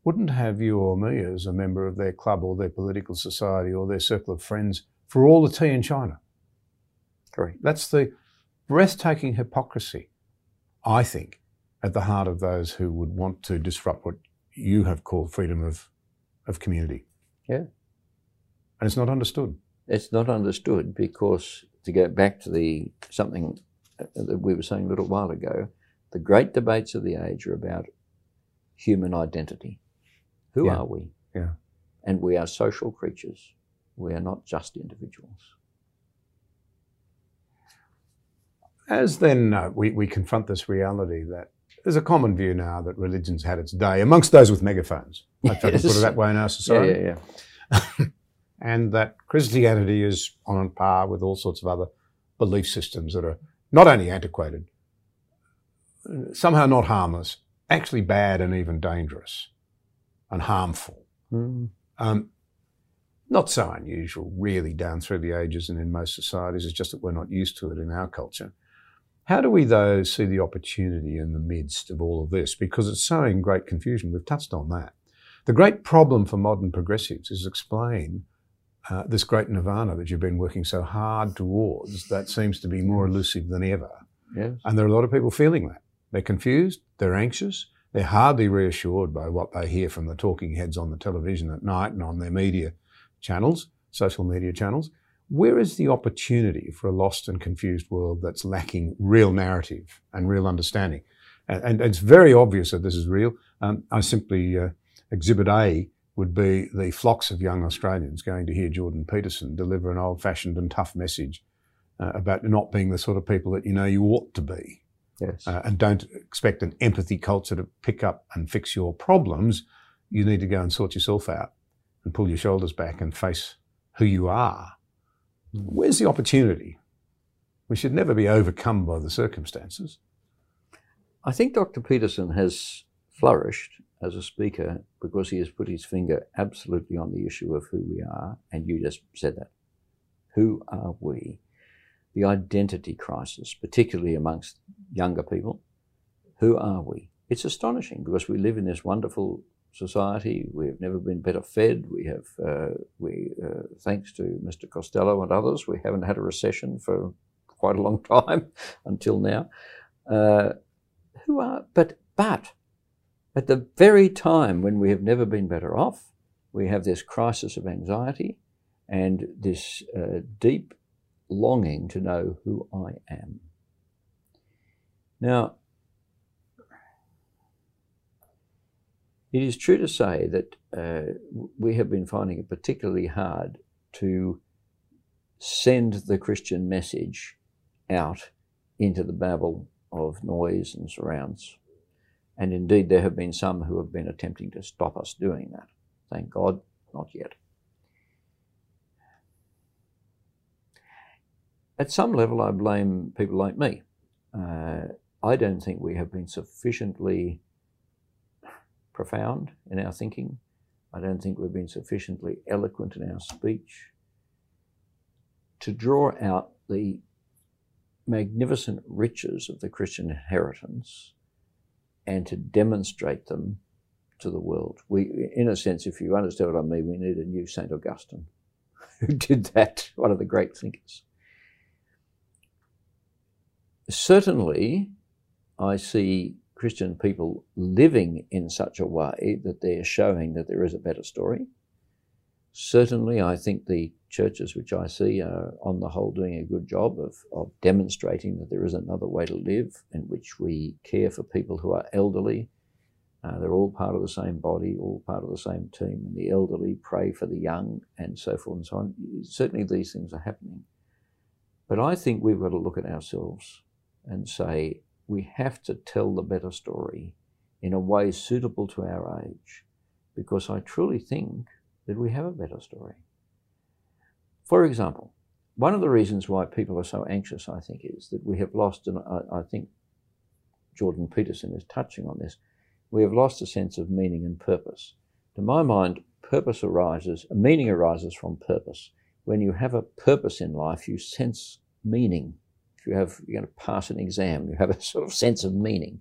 wouldn't have you or me as a member of their club or their political society or their circle of friends for all the tea in China. Correct. That's the breathtaking hypocrisy, I think, at the heart of those who would want to disrupt what you have called freedom of, of community. Yeah. And it's not understood. It's not understood because, to go back to the something uh, that we were saying a little while ago, the great debates of the age are about human identity. Who Yeah. are we? Yeah. And we are social creatures. We are not just individuals. As then uh, we, we confront this reality that there's a common view now that religion's had its day amongst those with megaphones. If I can put it that way in our Yeah, society. yeah, yeah. and that Christianity is on par with all sorts of other belief systems that are not only antiquated, somehow not harmless, actually bad and even dangerous and harmful. Mm. Um, not so unusual, really, down through the ages and in most societies. It's just that we're not used to it in our culture. How do we, though, see the opportunity in the midst of all of this? Because it's sowing great confusion. We've touched on that. The great problem for modern progressives is explain uh, this great nirvana that you've been working so hard towards that seems to be more elusive than ever. Yes. And there are a lot of people feeling that. They're confused, they're anxious, they're hardly reassured by what they hear from the talking heads on the television at night and on their media channels, social media channels. Where is the opportunity for a lost and confused world that's lacking real narrative and real understanding? And, and it's very obvious that this is real. Um, I simply, uh, exhibit A would be the flocks of young Australians going to hear Jordan Peterson deliver an old fashioned and tough message uh, about not being the sort of people that you know you ought to be Yes. uh, and don't expect an empathy culture to pick up and fix your problems. You need to go and sort yourself out and pull your shoulders back and face who you are Where's the opportunity? We should never be overcome by the circumstances. I think Dr. Peterson has flourished as a speaker because he has put his finger absolutely on the issue of who we are, and you just said that. Who are we? The identity crisis, particularly amongst younger people. Who are we? It's astonishing because we live in this wonderful society. We've never been better fed. We have, uh, we, uh, thanks to Mr. Costello and others, we haven't had a recession for quite a long time until now. Uh, who are, but, but at the very time when we have never been better off, we have this crisis of anxiety and this uh, deep longing to know who I am. Now, it is true to say that uh, we have been finding it particularly hard to send the Christian message out into the babel of noise and surrounds. And indeed, there have been some who have been attempting to stop us doing that. Thank God, not yet. At some level, I blame people like me. Uh, I don't think we have been sufficiently profound in our thinking. I don't think we've been sufficiently eloquent in our speech to draw out the magnificent riches of the Christian inheritance and to demonstrate them to the world. We, in a sense, if you understand what I mean, we need a new St. Augustine who did that, one of the great thinkers. Certainly, I see Christian people living in such a way that they're showing that there is a better story. Certainly, I think the churches which I see are, on the whole, doing a good job of, of demonstrating that there is another way to live in which we care for people who are elderly. Uh, they're all part of the same body, all part of the same team, and the elderly pray for the young, and so forth and so on. Certainly, these things are happening. But I think we've got to look at ourselves and say, we have to tell the better story in a way suitable to our age, because I truly think that we have a better story. For example, one of the reasons why people are so anxious, I think, is that we have lost, and I, I think Jordan Peterson is touching on this, we have lost a sense of meaning and purpose. To my mind, purpose arises, meaning arises from purpose. When you have a purpose in life, you sense meaning. You have, you're going to pass an exam, you have a sort of sense of meaning.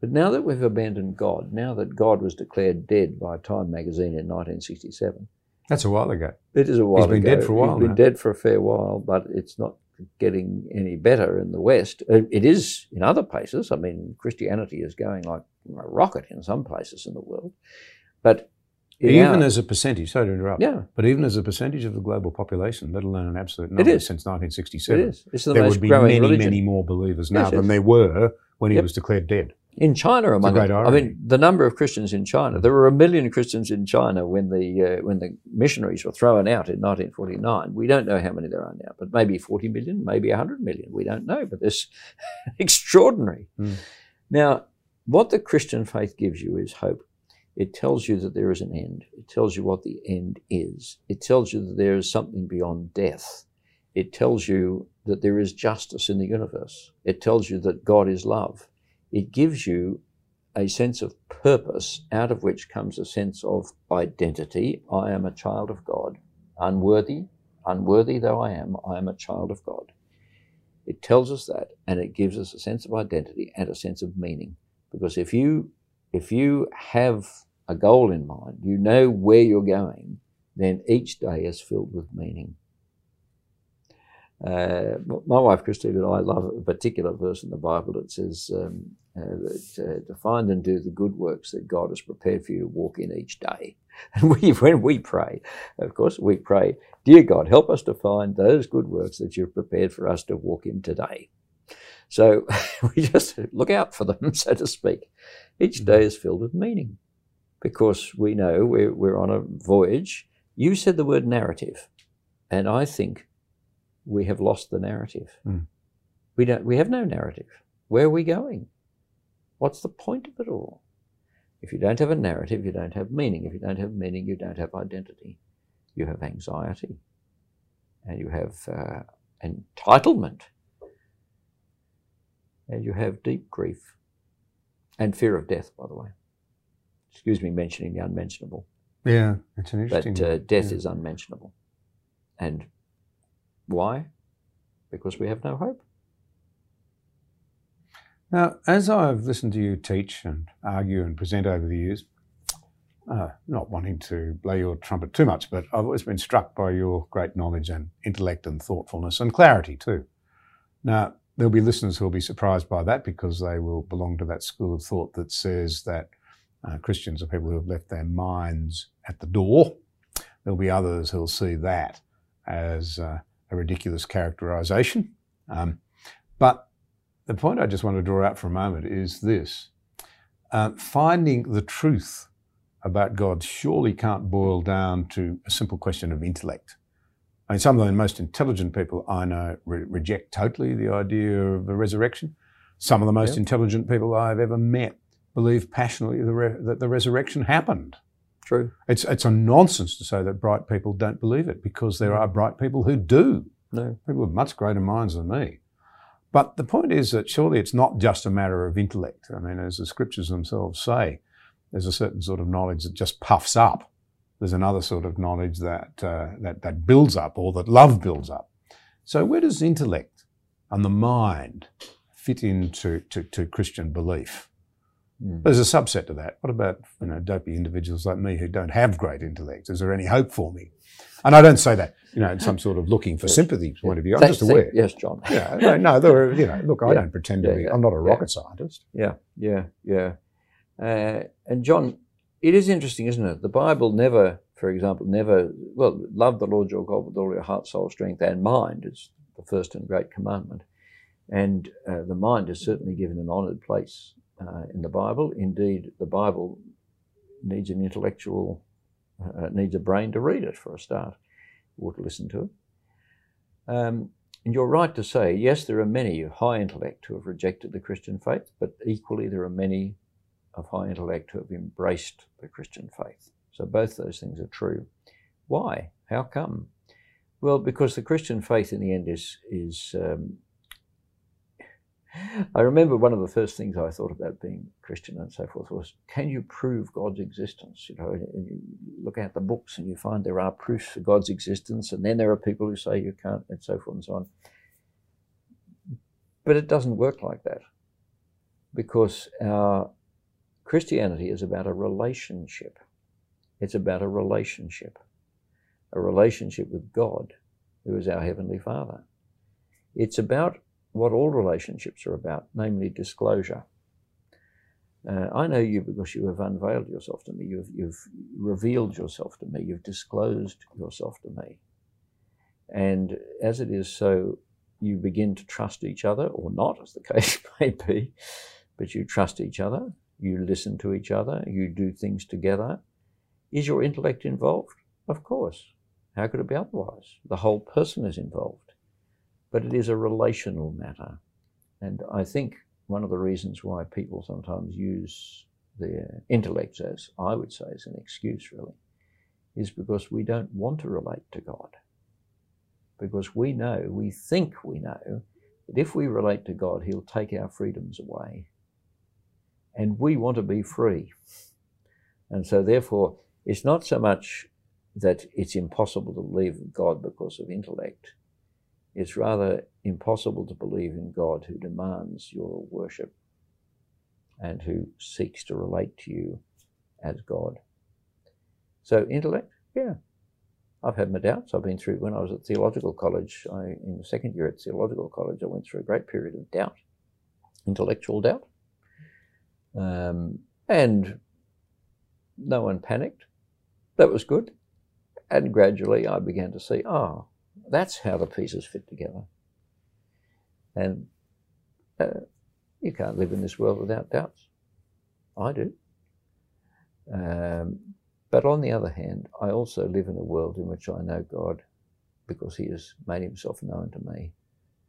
But now that we've abandoned God, now that God was declared dead by Time magazine in 1967, that's a while ago. It is a while He's been ago. dead for a while He's been now. dead for a fair while, but it's not getting any better in the West. Uh, It is in other places. I mean, Christianity is going like a rocket in some places in the world. But in Even as a percentage, sorry to interrupt, yeah, but even as a percentage of the global population, let alone an absolute number is. since 1967, is. It's the there most would be growing many, religion. many more believers now Yes, than there were when he was declared dead. In China, among great I mean, the number of Christians in China. There were a million Christians in China when the uh, when the missionaries were thrown out in 1949. We don't know how many there are now, but maybe 40 million, maybe 100 million. We don't know, but there's extraordinary. Mm. Now, what the Christian faith gives you is hope. It tells you that there is an end. It tells you what the end is. It tells you that there is something beyond death. It tells you that there is justice in the universe. It tells you that God is love it gives you a sense of purpose out of which comes a sense of identity. I am a child of God. Unworthy, unworthy though I am, I am a child of God. It tells us that and it gives us a sense of identity and a sense of meaning. Because if you if you have a goal in mind, you know where you're going, then each day is filled with meaning. Uh, my wife Christine and I love a particular verse in the Bible that says um, uh, that, uh, to find and do the good works that God has prepared for you to walk in each day. And we, when we pray, of course, we pray, Dear God, help us to find those good works that you've prepared for us to walk in today. So we just look out for them, so to speak. Each day is filled with meaning because we know we're, we're on a voyage. You said the word narrative, and I think we have lost the narrative. Mm. We don't. We have no narrative. Where are we going? What's the point of it all? If you don't have a narrative, you don't have meaning. If you don't have meaning, you don't have identity. you have anxiety, and you have uh, entitlement, and you have deep grief and fear of death, by the way. Excuse me mentioning the unmentionable. Yeah, it's an interesting. But uh, death yeah. is unmentionable. And why? Because we have no hope. Now, as I've listened to you teach and argue and present over the years, uh, not wanting to blow your trumpet too much, but I've always been struck by your great knowledge and intellect and thoughtfulness and clarity too. Now, there'll be listeners who'll be surprised by that because they will belong to that school of thought that says that uh, Christians are people who have left their minds at the door. There'll be others who'll see that as uh, a ridiculous characterization. Um, but the point I just want to draw out for a moment is this uh, finding the truth about God surely can't boil down to a simple question of intellect. I mean, some of the most intelligent people I know re- reject totally the idea of the resurrection. Some of the most Yep. intelligent people I've ever met believe passionately the re- that the resurrection happened. True. It's, it's a nonsense to say that bright people don't believe it because there are bright people who do No. people with much greater minds than me. But the point is that surely it's not just a matter of intellect. I mean, as the scriptures themselves say, there's a certain sort of knowledge that just puffs up. There's another sort of knowledge that, uh, that, that builds up or that love builds up. So where does intellect and the mind fit into to, to Christian belief? Mm. There's a subset to that. What about you know dopey individuals like me who don't have great intellect? Is there any hope for me? And I don't say that you know in some sort of looking for sympathy point of view. I'm just aware. yes, John. Yeah, no, no, there are, you know, look, I Yeah. don't pretend to Yeah, be, I'm not a rocket scientist. Yeah, yeah, yeah. Uh, and John, it is interesting, isn't it? The Bible never, for example, never, well, love the Lord your God with all your heart, soul, strength, and mind is the first and great commandment. And uh, the mind is certainly given an honoured place uh, in the Bible. Indeed, the Bible needs an intellectual, uh, needs a brain to read it for a start, or to listen to it. Um, and you're right to say, yes, there are many of high intellect who have rejected the Christian faith, but equally there are many of high intellect who have embraced the Christian faith. So both those things are true. Why? How come? Well, because the Christian faith in the end is is. Um, I remember one of the first things I thought about being Christian and so forth was, can you prove God's existence? You know, and you look at the books and you find there are proofs for God's existence, and then there are people who say you can't, and so forth and so on. But it doesn't work like that, because our Christianity is about a relationship. It's about a relationship, a relationship with God, who is our Heavenly Father. It's about what all relationships are about, namely disclosure. Uh, I know you because you have unveiled yourself to me. You've, you've revealed yourself to me. You've disclosed yourself to me. And as it is so, you begin to trust each other, or not, as the case may be, but you trust each other, you listen to each other, you do things together. Is your intellect involved? Of course. How could it be otherwise? The whole person is involved. But it is a relational matter. And I think one of the reasons why people sometimes use their intellects as, I would say, as an excuse really, is because we don't want to relate to God. Because we know, we think we know, that if we relate to God, He'll take our freedoms away. And we want to be free. And so, therefore, it's not so much that it's impossible to believe in God because of intellect. It's rather impossible to believe in God who demands your worship and who seeks to relate to you as God. So, intellect, yeah. I've had my doubts. I've been through, when I was at theological college, I, in the second year at theological college, I went through a great period of doubt, intellectual doubt. Um, and no one panicked. That was good. And gradually I began to see, oh, that's how the pieces fit together. And uh, you can't live in this world without doubts. I do. Um, but on the other hand, I also live in a world in which I know God because He has made Himself known to me.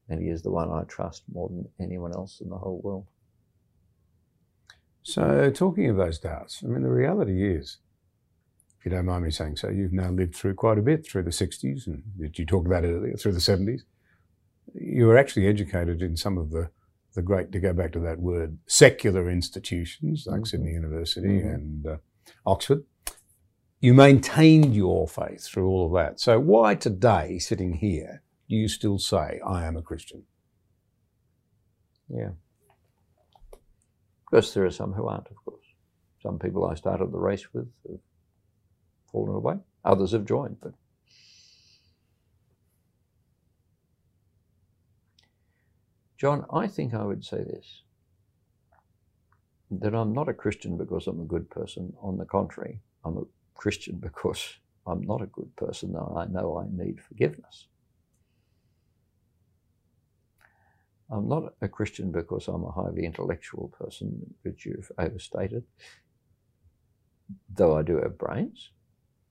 And He is the one I trust more than anyone else in the whole world. So, talking of those doubts, I mean, the reality is, you don't mind me saying so, you've now lived through quite a bit through the 60s, and you talked about it earlier, through the 70s. You were actually educated in some of the, the great, to go back to that word, secular institutions like mm-hmm. Sydney University mm-hmm. and uh, Oxford. You maintained your faith through all of that. So, why today, sitting here, do you still say, I am a Christian? Yeah. Because there are some who aren't, of course. Some people I started the race with have fallen away. Others have joined, but John, I think I would say this that I'm not a Christian because I'm a good person. On the contrary, I'm a Christian because I'm not a good person, though I know I need forgiveness. I'm not a Christian because I'm a highly intellectual person, which you've overstated, though I do have brains,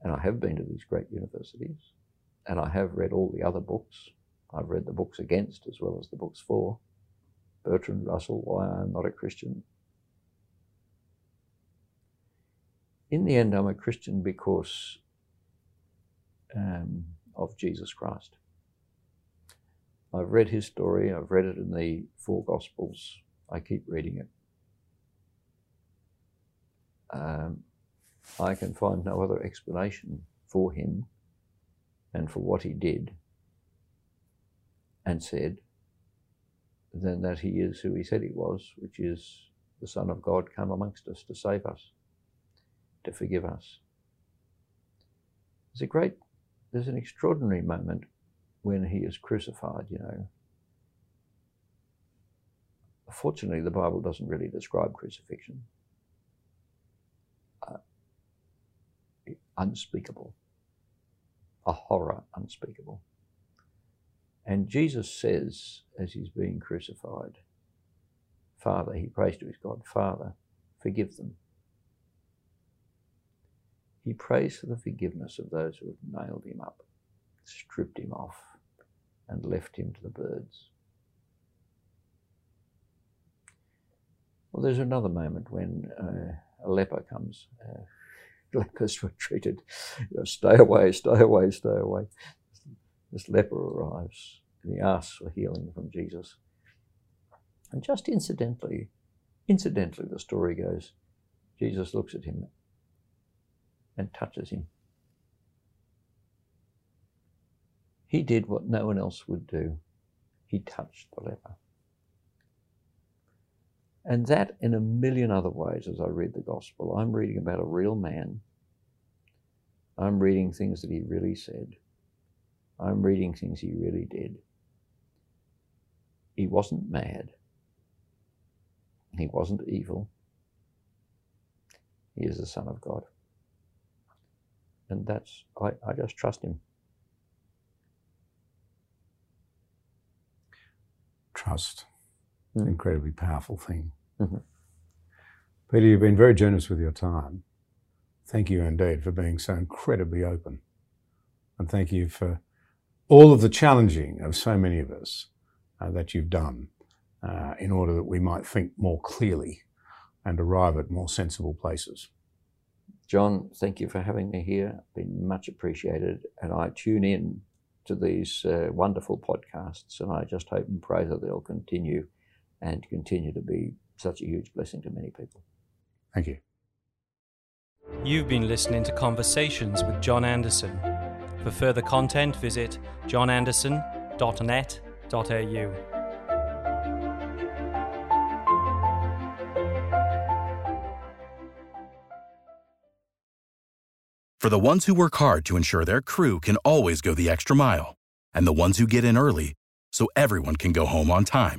and I have been to these great universities, and I have read all the other books. I've read the books against as well as the books for. Bertrand Russell, Why I'm Not a Christian. In the end, I'm a Christian because um, of Jesus Christ. I've read his story, I've read it in the four Gospels, I keep reading it. Um, I can find no other explanation for him and for what he did and said than that he is who he said he was, which is the Son of God come amongst us to save us, to forgive us. There's a great, there's an extraordinary moment when he is crucified, you know. Fortunately, the Bible doesn't really describe crucifixion. Uh, unspeakable, a horror unspeakable. And Jesus says, as he's being crucified, Father, he prays to his God, Father, forgive them. He prays for the forgiveness of those who have nailed him up, stripped him off, and left him to the birds. Well, there's another moment when uh, a leper comes. Uh, lepers were treated, you know, stay away, stay away, stay away. This leper arrives and he asks for healing from Jesus. And just incidentally, incidentally, the story goes, Jesus looks at him and touches him. He did what no one else would do. He touched the leper. And that, in a million other ways, as I read the gospel, I'm reading about a real man. I'm reading things that he really said. I'm reading things he really did. He wasn't mad. He wasn't evil. He is the Son of God. And that's, I, I just trust him. trust. Mm. An incredibly powerful thing. Mm-hmm. Peter, you've been very generous with your time. Thank you indeed for being so incredibly open. And thank you for all of the challenging of so many of us uh, that you've done uh, in order that we might think more clearly and arrive at more sensible places. John, thank you for having me here. Been much appreciated. And I tune in to these uh, wonderful podcasts, and I just hope and pray that they'll continue and continue to be such a huge blessing to many people. Thank you. You've been listening to Conversations with John Anderson. For further content, visit johnanderson.net.au. For the ones who work hard to ensure their crew can always go the extra mile, and the ones who get in early so everyone can go home on time,